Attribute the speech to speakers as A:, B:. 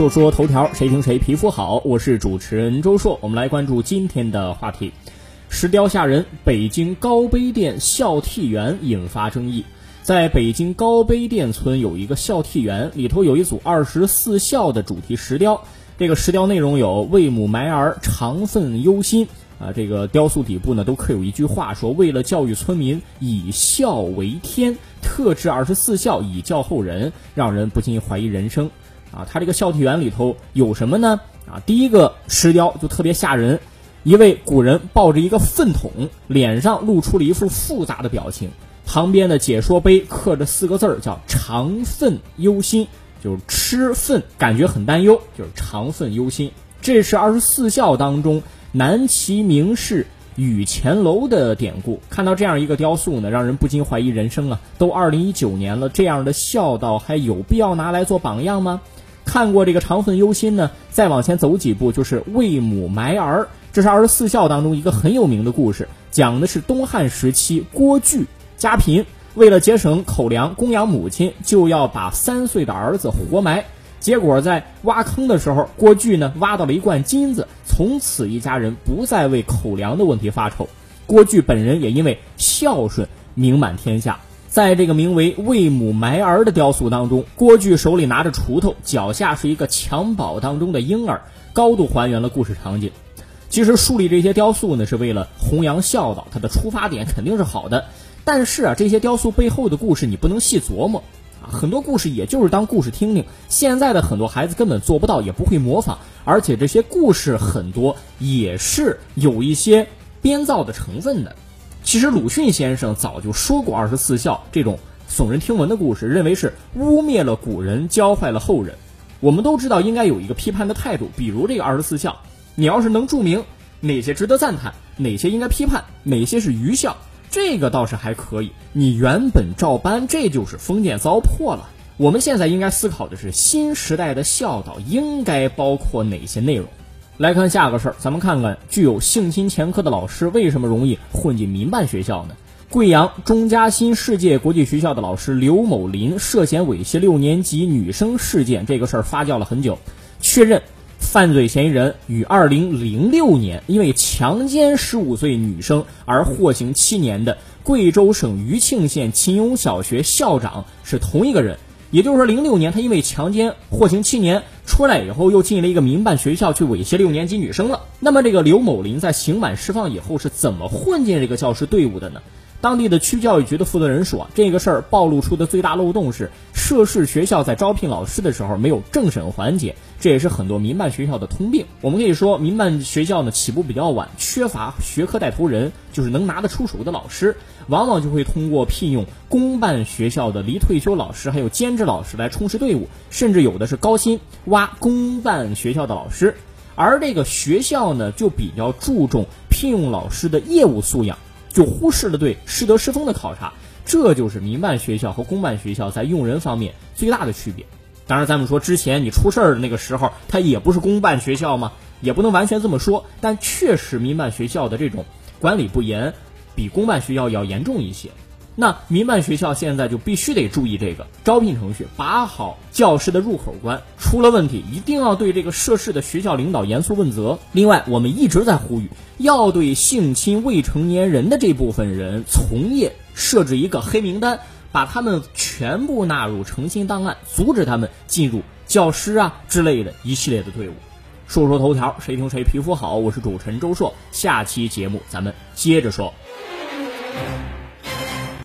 A: 说说头条，谁听谁皮肤好。我是主持人周硕，我们来关注今天的话题：石雕吓人，北京高碑店孝悌园引发争议。在北京高碑店村有一个孝悌园，里头有一组二十四孝的主题石雕。这个石雕内容有为母埋儿，长愤忧心。啊，这个雕塑底部呢都刻有一句话，说为了教育村民以孝为天，特制二十四孝以教后人，让人不禁怀疑人生。啊，它这个孝悌园里头有什么呢？啊，第一个石雕就特别吓人，一位古人抱着一个粪桶，脸上露出了一副复杂的表情，旁边的解说碑刻着四个字儿，叫长愤忧心，就是吃粪感觉很担忧，就是长愤忧心。这是二十四孝当中。南齐名士雨前楼的典故，看到这样一个雕塑呢，让人不禁怀疑人生啊！都二零一九年了，这样的孝道还有必要拿来做榜样吗？看过这个长恨忧心呢，再往前走几步就是为母埋儿，这是二十四孝当中一个很有名的故事，讲的是东汉时期郭巨家贫，为了节省口粮供养母亲，就要把三岁的儿子活埋。结果在挖坑的时候，郭巨呢挖到了一罐金子，从此一家人不再为口粮的问题发愁。郭巨本人也因为孝顺名满天下。在这个名为“为母埋儿”的雕塑当中，郭巨手里拿着锄头，脚下是一个襁褓当中的婴儿，高度还原了故事场景。其实树立这些雕塑呢，是为了弘扬孝道，它的出发点肯定是好的。但是啊，这些雕塑背后的故事你不能细琢磨啊。很多故事也就是当故事听听，现在的很多孩子根本做不到，也不会模仿，而且这些故事很多也是有一些编造的成分的。其实鲁迅先生早就说过二十四孝这种耸人听闻的故事，认为是污蔑了古人，教坏了后人。我们都知道应该有一个批判的态度，比如这个二十四孝，你要是能注明哪些值得赞叹，哪些应该批判，哪些是愚孝。这个倒是还可以，你原本照搬，这就是封建糟粕了。我们现在应该思考的是，新时代的孝道应该包括哪些内容？来看下个事儿，咱们看看具有性侵前科的老师为什么容易混进民办学校呢？贵阳钟嘉欣世界国际学校的老师刘某林涉嫌猥亵六年级女生事件，这个事儿发酵了很久，确认。犯罪嫌疑人于二零零六年因为强奸十五岁女生而获刑七年的贵州省余庆县秦勇小学校长是同一个人，也就是说，零六年他因为强奸获刑七年，出来以后又进了一个民办学校去猥亵六年级女生了。那么，这个刘某林在刑满释放以后是怎么混进这个教师队伍的呢？当地的区教育局的负责人说，这个事儿暴露出的最大漏洞是涉事学校在招聘老师的时候没有政审环节，这也是很多民办学校的通病。我们可以说，民办学校呢起步比较晚，缺乏学科带头人，就是能拿得出手的老师，往往就会通过聘用公办学校的离退休老师还有兼职老师来充实队伍，甚至有的是高薪挖公办学校的老师，而这个学校呢就比较注重聘用老师的业务素养。就忽视了对师德师风的考察，这就是民办学校和公办学校在用人方面最大的区别。当然，咱们说之前你出事儿的那个时候，它也不是公办学校嘛，也不能完全这么说。但确实，民办学校的这种管理不严，比公办学校要严重一些。那民办学校现在就必须得注意这个招聘程序，把好教师的入口关，出了问题一定要对这个涉事的学校领导严肃问责。另外，我们一直在呼吁，要对性侵未成年人的这部分人从业设置一个黑名单，把他们全部纳入诚信档案，阻止他们进入教师啊之类的一系列的队伍。说说头条，谁听谁皮肤好，我是主持人周硕，下期节目咱们接着说。